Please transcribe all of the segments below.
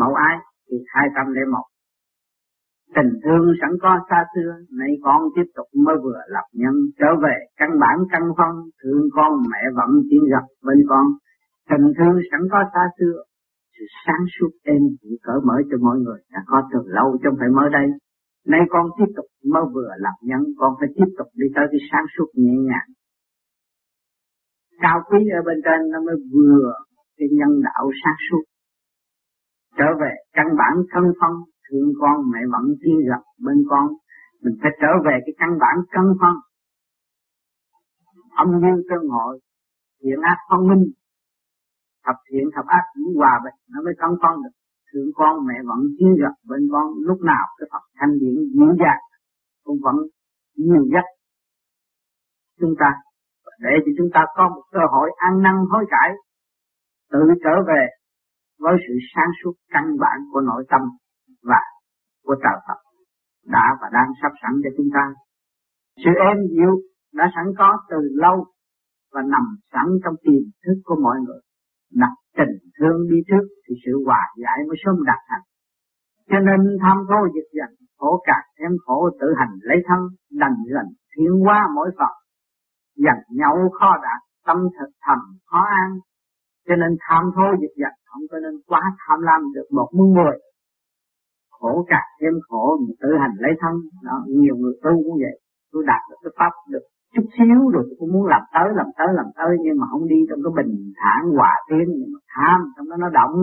mẫu ai thì hai trăm lẻ một tình thương sẵn có xa xưa, nay con tiếp tục mới vừa lập nhân. Trở về căn bản căn phân, thương con mẹ vẫn tiến gặp bên con. Tình thương sẵn có xa xưa, sự sáng suốt êm chỉ cởi mở cho mọi người. Đã có từ lâu chứ không phải mới đây. Nay con tiếp tục mới vừa lập nhân, con phải tiếp tục đi tới cái sáng suốt nhẹ nhàng. Cao quý ở bên trên nó mới vừa cái nhân đạo sáng suốt trở về căn bản thân phân thương con mẹ vẫn tiên gặp bên con. Mình phải trở về cái căn bản căn phân âm dương tương hội thiện ác phân minh. Thập thiện, thập ác cũng hòa bình, nó mới căn phân được. Thương con mẹ vẫn tiên gặp bên con, lúc nào cái Phật thanh điển diễn ra cũng vẫn nhiều nhất. Chúng ta, để cho chúng ta có một cơ hội ăn năn hối cải, tự trở về với sự sáng suốt căn bản của nội tâm và của trời Phật đã và đang sắp sẵn cho chúng ta. Sự êm dịu đã sẵn có từ lâu và nằm sẵn trong tiềm thức của mọi người. Đặt tình thương đi trước thì sự hòa giải mới sớm đạt thành. Cho nên tham thô dịch dần, khổ càng thêm khổ tự hành lấy thân, đành dần thiên hóa mỗi Phật. Dần nhau khó đạt, tâm thật thầm khó an. Cho nên tham thô dịch dần không có nên quá tham lam được một muôn người. Khổ càng thêm khổ, mình tự hành lấy thân. Đó, nhiều người tu cũng vậy. Tôi đạt được cái pháp được chút xíu rồi tôi cũng muốn làm tới làm tới làm tới, nhưng mà không đi trong cái bình thản hòa thiên nhưng mà tham, trong đó nó động.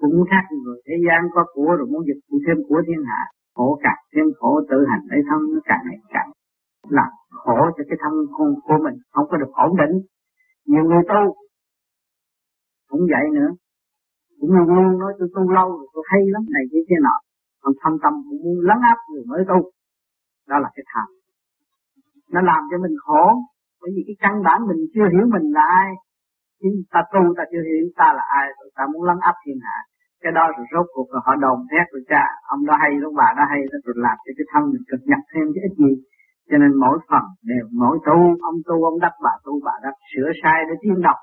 Cũng khác người, thế gian có của rồi muốn giật thêm của thiên hạ. Khổ càng thêm khổ, tự hành lấy thân, nó càng ngày càng làm khổ cho cái thân con của mình, không có được ổn định. Nhiều người tu cũng vậy nữa. Cũng luôn luôn nói, tôi tu lâu rồi, tôi hay lắm, này kia kia nọ. Còn thâm tâm cũng muốn lắng áp người mới tu. Đó là cái tham. Nó làm cho mình khổ. Bởi vì cái căn bản mình chưa hiểu mình là ai. Chính ta tu, ta chưa hiểu ta là ai, rồi ta muốn lắng áp thiên hạ. Cái đó rồi rốt cuộc rồi họ đồn thét rồi, cha, ông đó hay ông bà đó hay rồi làm cho cái thân mình cực nhập thêm cái ít gì. Cho nên mỗi phần đều, mỗi tu, ông tu, ông đắc bà tu, bà đắc sửa sai để tiến độc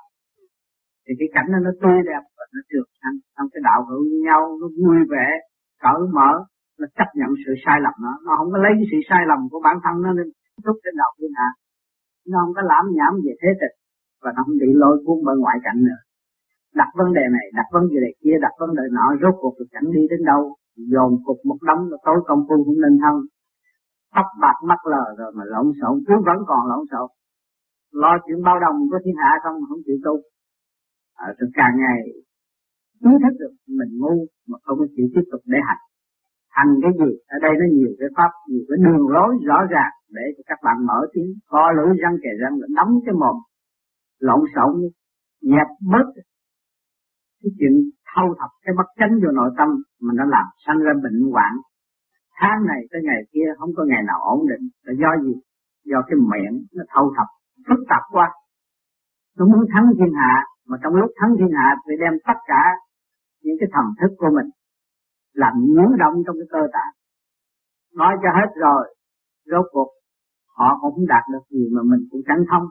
thì cái cảnh nó nó tươi đẹp và nó trường sanh trong cái đạo hữu như nhau, nó vui vẻ, cởi mở, nó chấp nhận sự sai lầm nó nó không có lấy cái sự sai lầm của bản thân nó lên thúc trên đầu thiên hạ. Nó không có lãm nhảm về thế tịch và nó không bị lôi cuốn bởi ngoại cảnh nữa. Đặt vấn đề này, đặt vấn đề kia, đặt vấn đề nọ, rốt cuộc được cảnh đi đến đâu? Dồn cục một đống là tối công phu cũng nên thân. Tóc bạc mắt lờ rồi mà lộn xộn cứ vẫn còn lộn xộn. Lo chuyện bao đồng của thiên hạ không không chịu tu à, tôi càng ngày ý thức được mình ngu mà không có chịu tiếp tục để hành. Hành cái gì? Ở đây nó nhiều cái pháp nhiều cái đường lối rõ ràng để cho các bạn mở tiếng co lưỡi răng kề răng là đóng cái mồm. Lộn xộn dẹp bớt cái chuyện thâu thập cái bất chánh vô nội tâm mà nó làm sanh ra bệnh hoạn. Tháng này tới ngày kia không có ngày nào ổn định. Là do gì? Do cái miệng nó thâu thập phức tạp quá nó muốn thắng thiên hạ, mà trong lúc thắng thiên hạ thì đem tất cả những cái thần thức của mình làm nhiễu động trong cái cơ tạng. Nói cho hết rồi, rốt cuộc họ cũng không đạt được gì mà mình cũng chẳng thông,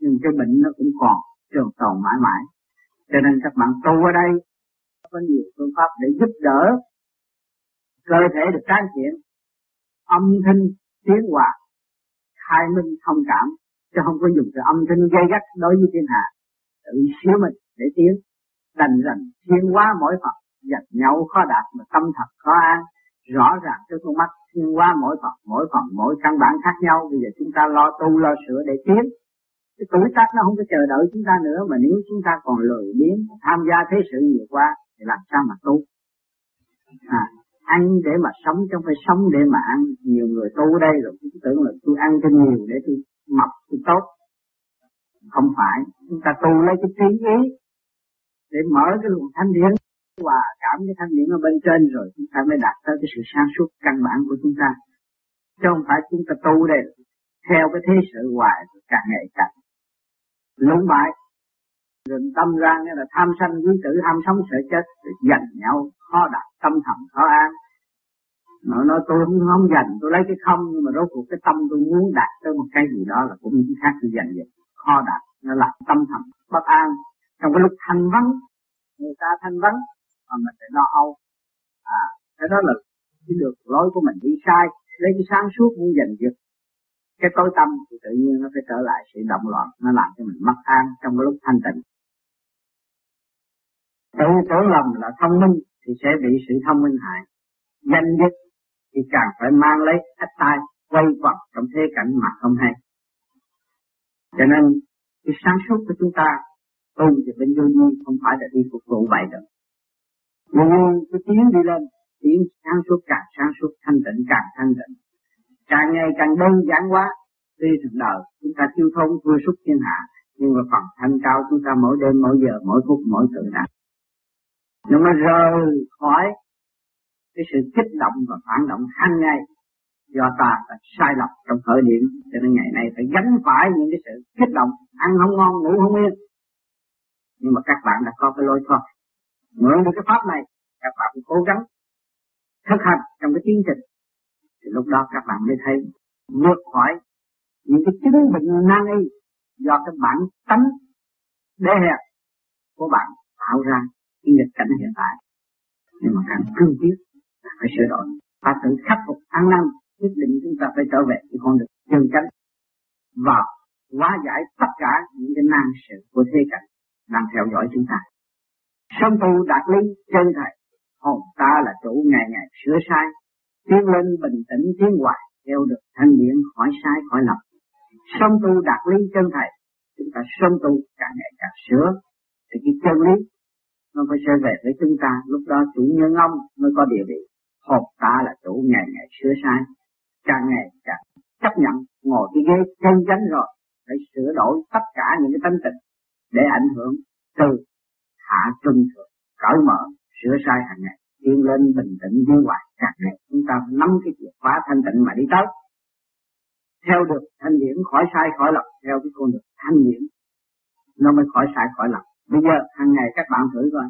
nhưng cái bệnh nó cũng còn trường tồn mãi mãi. Cho nên các bạn tu ở đây, có nhiều phương pháp để giúp đỡ cơ thể được tái triển âm thanh, tiếng hòa, khai minh thông cảm chứ không có dùng sự âm thanh gây gắt đối với thiên hạ. Tự sửa mình để tiến. Đành rằng thiên hóa mỗi Phật giật nhau khó đạt mà tâm thật khó an. Rõ ràng trước con mắt thiên hóa mỗi Phật mỗi phần mỗi căn bản khác nhau. Bây giờ chúng ta lo tu lo sửa để tiến. Cái tuổi tác nó không có chờ đợi chúng ta nữa mà nếu chúng ta còn lười biếng tham gia thế sự nhiều quá thì làm sao mà tu? À, ăn để mà sống chứ không phải sống để mà ăn. Nhiều người tu đây rồi cũng tưởng là tôi ăn cho nhiều để tôi mập thì tốt. Không phải. Chúng ta tu lấy cái trí ý để mở cái luồng thanh điển và cảm cái thanh điển ở bên trên rồi chúng ta mới đạt tới cái sự sáng suốt căn bản của chúng ta. Chứ không phải chúng ta tu đây theo cái thế sự hoài càng ngày càng lũng bại. Rồi tâm ra nghĩa là tham sanh quý tử tham sống sợ chết, rồi giành nhau, khó đạt tâm thần, khó an nó nói tôi không, không dành tôi lấy cái không nhưng mà rốt cuộc cái tâm tôi muốn đạt tới một cái gì đó là cũng khác tôi dành vậy. Khó đạt nó là tâm thầm bất an. Trong cái lúc thanh vắng người ta thanh vắng mà mình phải lo âu. À cái đó là cái được lối của mình đi sai lấy cái sáng suốt muốn dành việc cái tối tâm thì tự nhiên nó phải trở lại sự động loạn nó làm cho mình mất an trong cái lúc thanh tịnh. Tự tưởng lầm là thông minh thì sẽ bị sự thông minh hại. Danh dứt thì càng phải mang lấy ách tai quay quẩn trong thế cảnh mà không hay. Cho nên, cái sáng suốt của chúng ta, tu thì bên vô nhiên không phải là đi phục vụ vậy được. Vô luôn cứ tiếng đi lên tiếng sáng suốt càng sáng suốt, thanh tịnh càng thanh tịnh. Càng ngày càng đơn giản quá, tuy thực đời chúng ta tiêu thông vừa xúc thiên hạ, nhưng mà phần thanh cao chúng ta mỗi đêm, mỗi giờ, mỗi phút, mỗi tự đạt nhưng mà rời khỏi cái sự kích động và phản động hàng ngày do ta đã sai lầm trong khởi điểm cho nên ngày nay phải gánh phải những cái sự kích động, ăn không ngon, ngủ không yên. Nhưng mà các bạn đã có cái lối thoát. Mượn được cái pháp này, các bạn cố gắng thực hành trong cái tiến trình. Thì lúc đó các bạn mới thấy vượt khỏi những cái chứng bệnh nan y do cái bản tánh đê hẹp của bạn tạo ra cái nghịch cảnh hiện tại. Nhưng mà càng cương quyết phải sửa đổi ta tự khắc phục ăn năn quyết định chúng ta phải trở về cái con đường chân chánh và hóa giải tất cả những cái nan sự của thế cảnh đang theo dõi chúng ta. Song tu đạt lý chân thầy, hồn ta là chủ ngày ngày sửa sai, tiến lên bình tĩnh tiến hoài, theo được thanh điển khỏi sai khỏi lầm. Song tu đạt lý chân thầy, chúng ta song tu càng ngày càng sửa, thì cái chân lý nó phải trở về với chúng ta, lúc đó chủ nhân ông mới có địa vị. Hồn ta là chủ ngày ngày sửa sai, càng ngày càng chấp nhận ngồi cái ghế chân chánh rồi, phải sửa đổi tất cả những cái tánh tình để ảnh hưởng từ hạ trung thượng cởi mở sửa sai hàng ngày tiến lên bình tĩnh vui hoài. Càng ngày chúng ta nắm cái chìa khóa thanh tịnh mà đi tới. Theo được thanh điển khỏi sai khỏi lầm theo cái con đường thanh điển nó mới khỏi sai khỏi lầm. Bây giờ hàng ngày các bạn thử coi.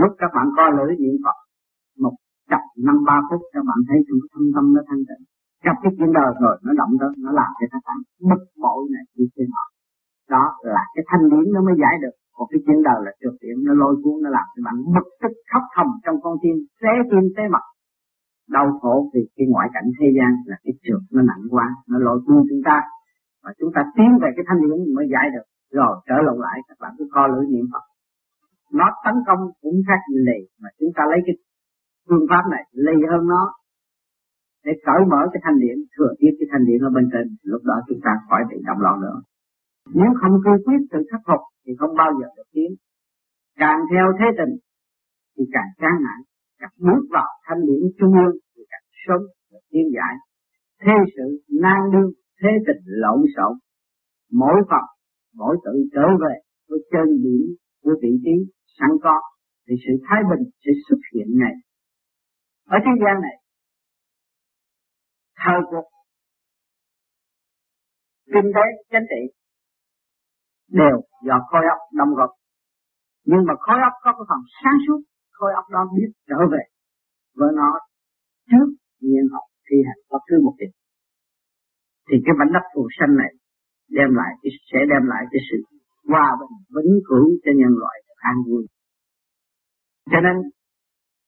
Lúc các bạn co lưỡi niệm phật chập năm ba phút, các bạn thấy trong thâm tâm nó thanh tịnh. Gặp cái chuyện đời rồi, nó động tới nó làm cho các bạn bực bội này như thế nào. Đó là cái thanh điển nó mới giải được. Còn cái chuyện đời là trượt điểm, nó lôi cuốn, nó làm cho bạn bực tức, khóc thầm trong con tim, xé tim, xé mặt. Đau khổ vì cái ngoại cảnh thế gian là cái trượt nó nặng quá, nó lôi cuốn chúng ta. Và chúng ta tiến về cái thanh điển mới giải được. Rồi trở lộn lại, các bạn cứ co lưỡi niệm phật. Nó tấn công cũng khác như lì, mà chúng ta lấy cái phương pháp này lì hơn nó, để cởi mở cái thanh điển, thừa tiếp cái thanh điển ở bên trên, lúc đó chúng ta khỏi bị động loạn nữa. Nếu không cương quyết tự khắc phục, thì không bao giờ được tiến. Càng theo thế tình, thì càng chán nản. Càng bước vào thanh điển trung ương, thì càng sớm được tiến giải. Thế sự nan đương, thế tình lộn xộn. Mỗi phần, mỗi tự trở về với chân điểm của vị trí sẵn có, thì sự thái bình sẽ xuất hiện ngay ở thế gian này thời cuộc kinh tế chính trị đều do khối óc đóng góp. Nhưng mà khối óc có cái phần sáng suốt, khối óc đó biết trở về với nó trước nhiên học thi hành bất cứ một việc thì cái mảnh đất phù sanh này đem lại sẽ đem lại cái sự hòa bình, vĩnh cửu cho nhân loại an vui. Cho nên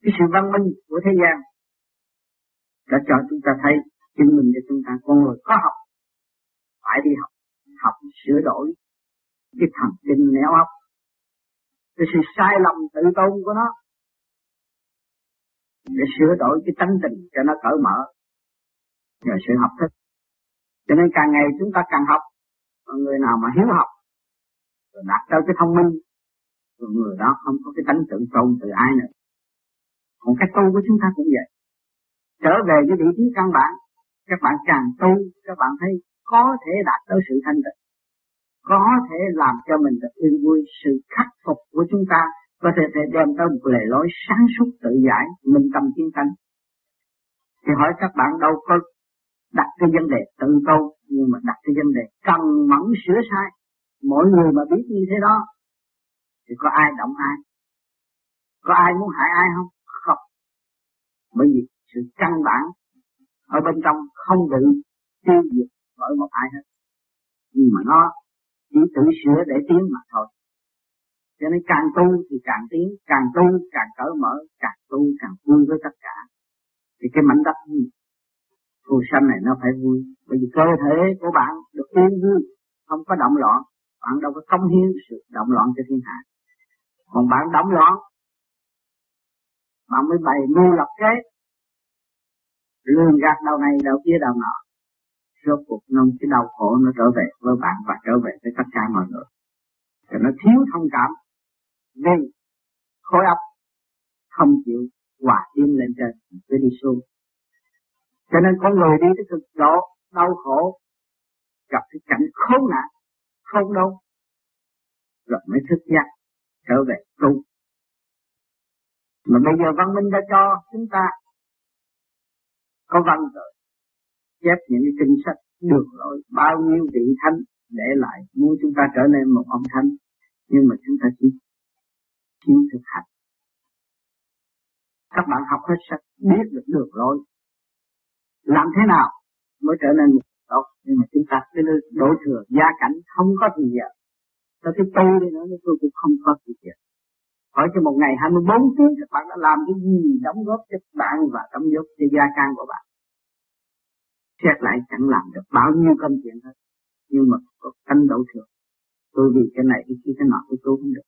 cái sự văn minh của thế gian đã cho chúng ta thấy, chứng minh cho chúng ta con người có học, phải đi học học sửa đổi cái thần kinh néo óc. Cái sự sai lầm tự tôn của nó để sửa đổi cái tánh tình cho nó cởi mở nhờ sự học thức. Cho nên càng ngày chúng ta càng học người nào mà hiếu học, rồi đạt tới cái thông minh, rồi người đó không có cái tánh tự tôn từ ai nữa còn cái tu của chúng ta cũng vậy. Trở về với vị trí căn bản, các bạn càng tu, các bạn thấy có thể đạt tới sự thanh tịnh. Có thể làm cho mình được yên vui, sự khắc phục của chúng ta có thể thể đem tới một lề lối sáng suốt, tự giải, minh tâm chiến tánh thì hỏi các bạn đâu có đặt cái vấn đề tự tu, nhưng mà đặt cái vấn đề cần mẫn sửa sai. Mỗi người mà biết như thế đó, thì có ai động ai? Có ai muốn hại ai không? Bởi vì sự căn bản ở bên trong không bị tiêu diệt bởi một ai hết. Nhưng mà nó chỉ tự sửa để tiến mà thôi. Cho nên càng tu thì càng tiến, càng tu càng cởi mở, càng tu càng vui với tất cả. Thì cái mảnh đất phù sanh này nó phải vui. Bởi vì cơ thể của bạn được yên vui, không có động loạn. Bạn đâu có công hiến sự động loạn cho thiên hạ. Còn bạn động loạn bạn mới bày mưu lập kế. Lường gạt đầu này đầu kia đầu nọ. Rốt cuộc nông cái đau khổ nó trở về với bạn và trở về với tất cả mọi người. Cho nó thiếu thông cảm. Vì khối óc không chịu hòa yên lên trên, cứ đi xuống. Cho nên con người đi tới cực độ đau khổ, gặp cái cảnh khốn nạn không đâu rồi mới thức giác trở về tu mà bây giờ văn minh đã cho chúng ta có văn rồi chép những cái kinh sách được rồi, bao nhiêu vị thánh để lại. Muốn chúng ta trở nên một ông thánh nhưng mà chúng ta chỉ thiếu thực hành. Các bạn học hết sách biết được được rồi, làm thế nào mới trở nên một tốt? Nhưng mà chúng ta cứ đối thừa gia cảnh không có thì giờ cho cái tu đi nữa tôi cũng không có gì giờ hỏi cho một ngày 24 tiếng các bạn đã làm cái gì, đóng góp cho bạn và đóng góp cho gia can của bạn. Xét lại chẳng làm được bao nhiêu công chuyện hết, nhưng mà có tranh đấu thường. tôi vì cái này, cái kia, cái nọ tôi tu không được.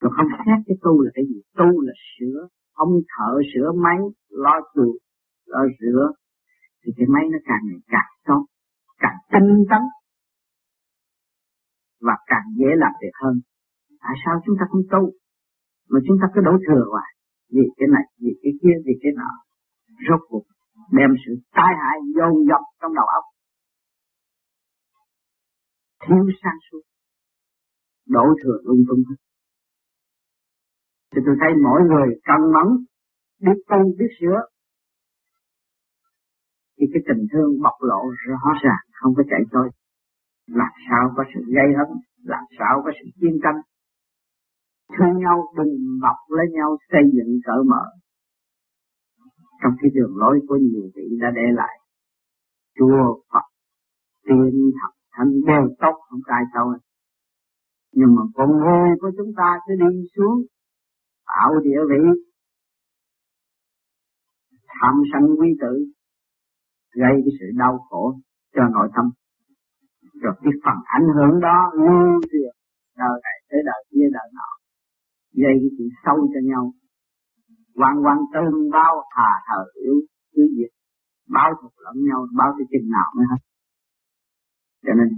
Rồi không xét cái tu là cái gì? Tu là sửa ông thợ sửa máy, lo chuột, lo rửa. Thì cái máy nó càng ngày càng tốt, càng tinh tấn và càng dễ làm việc hơn tại sao chúng ta không tu? Mà chúng ta cứ đổ thừa hoài. Vì cái này, vì cái kia, vì cái nọ. Rốt cuộc, đem sự tai hại dồn dập trong đầu óc. Thiếu sáng suốt. Đổ thừa lung tung hết. Thì tôi thấy mỗi người cần mẫn, biết tu, biết sửa. Thì cái tình thương bộc lộ rõ ràng, không có chạy trôi. Làm sao có sự gây hấn, làm sao có sự chiến tranh? Thương nhau đừng bọc lấy nhau, xây dựng cỡ mở. Trong cái đường lối của nhiều vị đã để lại chùa Phật tiên thật thánh đều tốt không cai sâu nhưng mà con người của chúng ta cứ đi xuống, tạo địa vị, tham sân quý tử, gây cái sự đau khổ cho nội tâm. Rồi cái phần ảnh hưởng đó lưu truyền đời này tới đời kia, đời nọ gây cái chuyện sâu cho nhau. Hoàn hoàn tương bao hà thờ yếu, cứ việc báo thù lẫn nhau, báo tới chừng nào mới hết. Cho nên,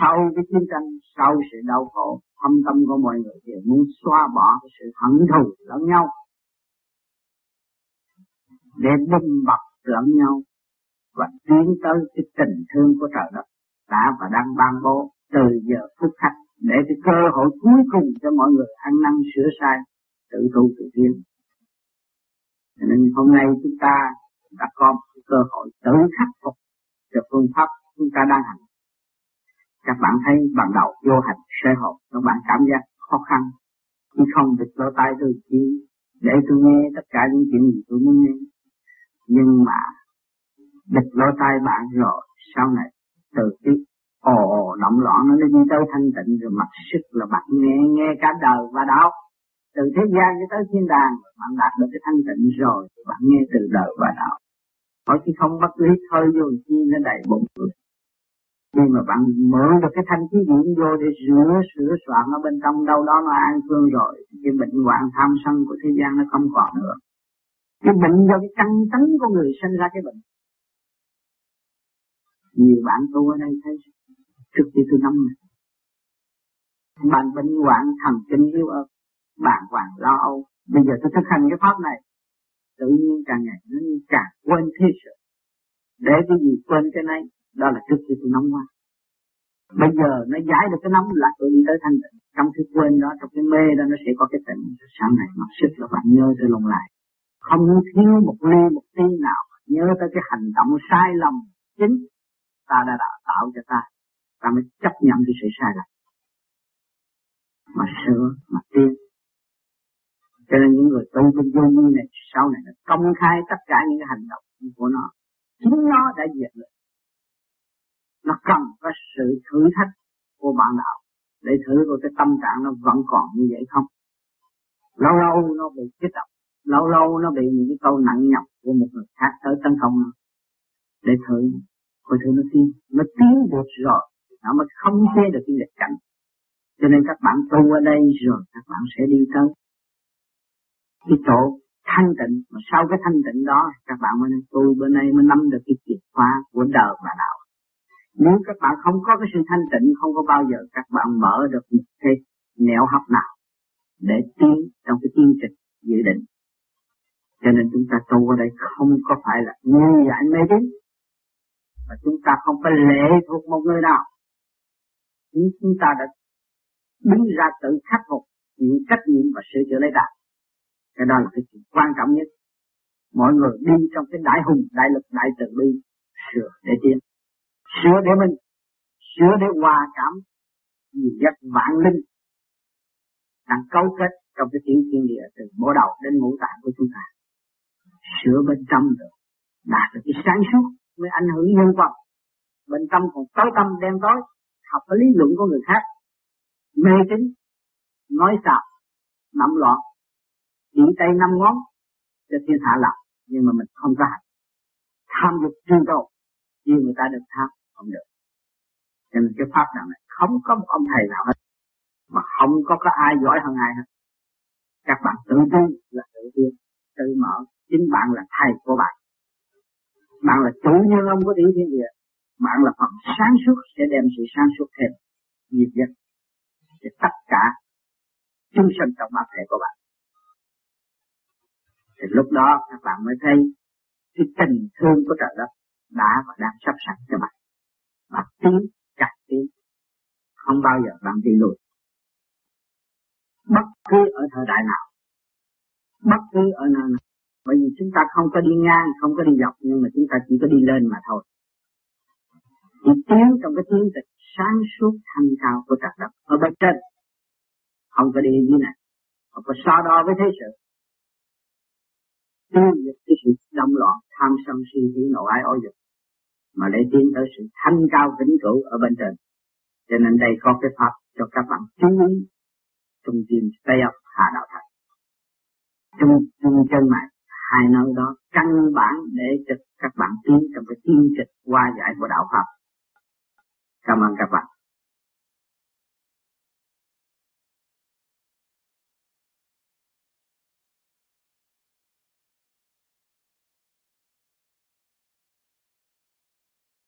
sau cái chiến tranh, sau sự đau khổ, thâm tâm của mọi người thì muốn xóa bỏ cái sự hận thù lẫn nhau. Để đâm bọc lẫn nhau và tiến tới cái tình thương của trời đất đã và đang ban bố từ giờ phút khắc để cái cơ hội cuối cùng cho mọi người ăn năn, sửa sai, tự tu tự tiến. Cho nên hôm nay chúng ta đã có một cơ hội tự khắc phục cho phương pháp chúng ta đang hành. Các bạn thấy ban đầu vô hành sơ hồn các bạn cảm giác khó khăn. Khi không được lỗ tai tôi chỉ để tôi nghe tất cả những chuyện gì tôi muốn nghe. Nhưng mà địch lỗ tai bạn rồi, sau này từ cái ồ động loạn nó đi tới thanh tịnh rồi mặc sức là bạn nghe nghe cả đời và đạo. Từ thế gian cho tới thiên đàng bạn đạt được cái thanh tịnh rồi bạn nghe từ đời và đạo. Hỏi chứ không bất lý, thôi vô chi nó đầy bụng người nhưng mà bạn mở được cái thanh khí điển vô để rửa, sửa soạn ở bên trong, đâu đó nó an phương rồi, cái bệnh hoạn tham sân của thế gian nó không còn nữa. Cái bệnh do cái căn tánh của người sinh ra cái bệnh. Nhiều bạn tu ở đây thấy trước khi tôi năm này, bạn bệnh hoạn thần kinh yếu ớt, bạn hoàng lo âu. Bây giờ tôi thực hành cái pháp này. Tự nhiên càng ngày nó càng quên thế sự. Để cái gì quên cái này, đó là trước khi tôi nóng quá bây giờ nó giải được cái nóng là tôi đi tới thanh tịnh. Trong cái quên đó, trong cái mê đó, nó sẽ có cái tịnh. Sau này mặc sức là bạn nhớ tôi lòng lại. Không thiếu một ly một tí nào. Nhớ tới cái hành động sai lầm chính ta đã tạo cho ta ta mới chấp nhận cái sự sai lầm. Mà sửa mà tiến cho nên những người tu bên vô như này, sau này là công khai tất cả những cái hành động của nó. Chính nó đã diệt được nó cần có sự thử thách của bạn đạo để thử coi cái tâm trạng nó vẫn còn như vậy không? Lâu lâu nó bị kích động. Lâu lâu nó bị những cái câu nặng nhọc của một người khác tới tấn công nó để thử, coi thử nó tin. Nó tiến được rồi nó mới không chế được cái nghịch cảnh. Cho nên các bạn tu ở đây rồi, các bạn sẽ đi tới cái chỗ thanh tịnh. Mà sau cái thanh tịnh đó, các bạn mới tu. Bên đây mới nắm được cái chìa khóa của đời và đạo. Nếu các bạn không có cái sự thanh tịnh, không có bao giờ các bạn mở được một cái nẻo hấp nào để tiến trong cái tiến trình dự định. Cho nên chúng ta tu ở đây không có phải là ngu dại mê tín. Và chúng ta không phải lệ thuộc một người nào nhưng chúng ta đã đứng ra tự khắc phục chịu trách nhiệm và sửa chữa lấy đạo. Cái đó là cái chuyện quan trọng nhất. Mọi người đi trong cái đại hùng, đại lực, đại từ bi sửa để tiến. Sửa để mình, sửa để hòa cảm nhiều giấc vạn linh đang cấu kết trong cái tiếng thiên địa từ bộ đầu đến ngũ tạng của chúng ta. Sửa bên trong được, đạt được cái sáng suốt mới ảnh hưởng nhân vật bên trong còn tối tâm đen tối học cái lý luận của người khác. Mê tín, nói sạp nắm loạn, chỉ tay năm ngón cho thiên hạ lập nhưng mà mình không có hành tham dục chưa đâu như người ta được tham, không được. Cho nên cái pháp đạo này không có một ông thầy nào hết, mà không có có ai giỏi hơn ai hết. Các bạn tự tin là tự tin, tự mở. Chính bạn là thầy của bạn. Bạn là chủ nhân ông của tiểu thiên địa bạn là phần sáng suốt sẽ đem sự sáng suốt thêm nhiệt nhất cho tất cả chúng sinh trong bản thể của bạn. Thì lúc đó các bạn mới thấy cái tình thương của trời đất đã và đang sắp sẵn cho bạn. Và tiến chặt tiến không bao giờ bạn đi lùi. Bất cứ ở thời đại nào, bất cứ ở nơi nào. Bởi vì chúng ta không có đi ngang, không có đi dọc, nhưng mà chúng ta chỉ có đi lên mà thôi thì tiến trong cái tiến trình sáng suốt thành thạo của các đất ở bên trên, không có đi như này. Không có so đo với thế sự. Tiêu diệt cái sự động loạn tham sân si hỉ nộ ái ô dục, mà để tiến tới sự thanh cao vĩnh cửu ở bên trên. Cho nên đây có cái pháp cho các bạn chú ý trung tâm Tây ấp Hà Đạo Thành trong trong chân mày hai nơi đó căn bản để cho các bạn tiến trong cái tiến trình qua giải của đạo Pháp cảm ơn các bạn.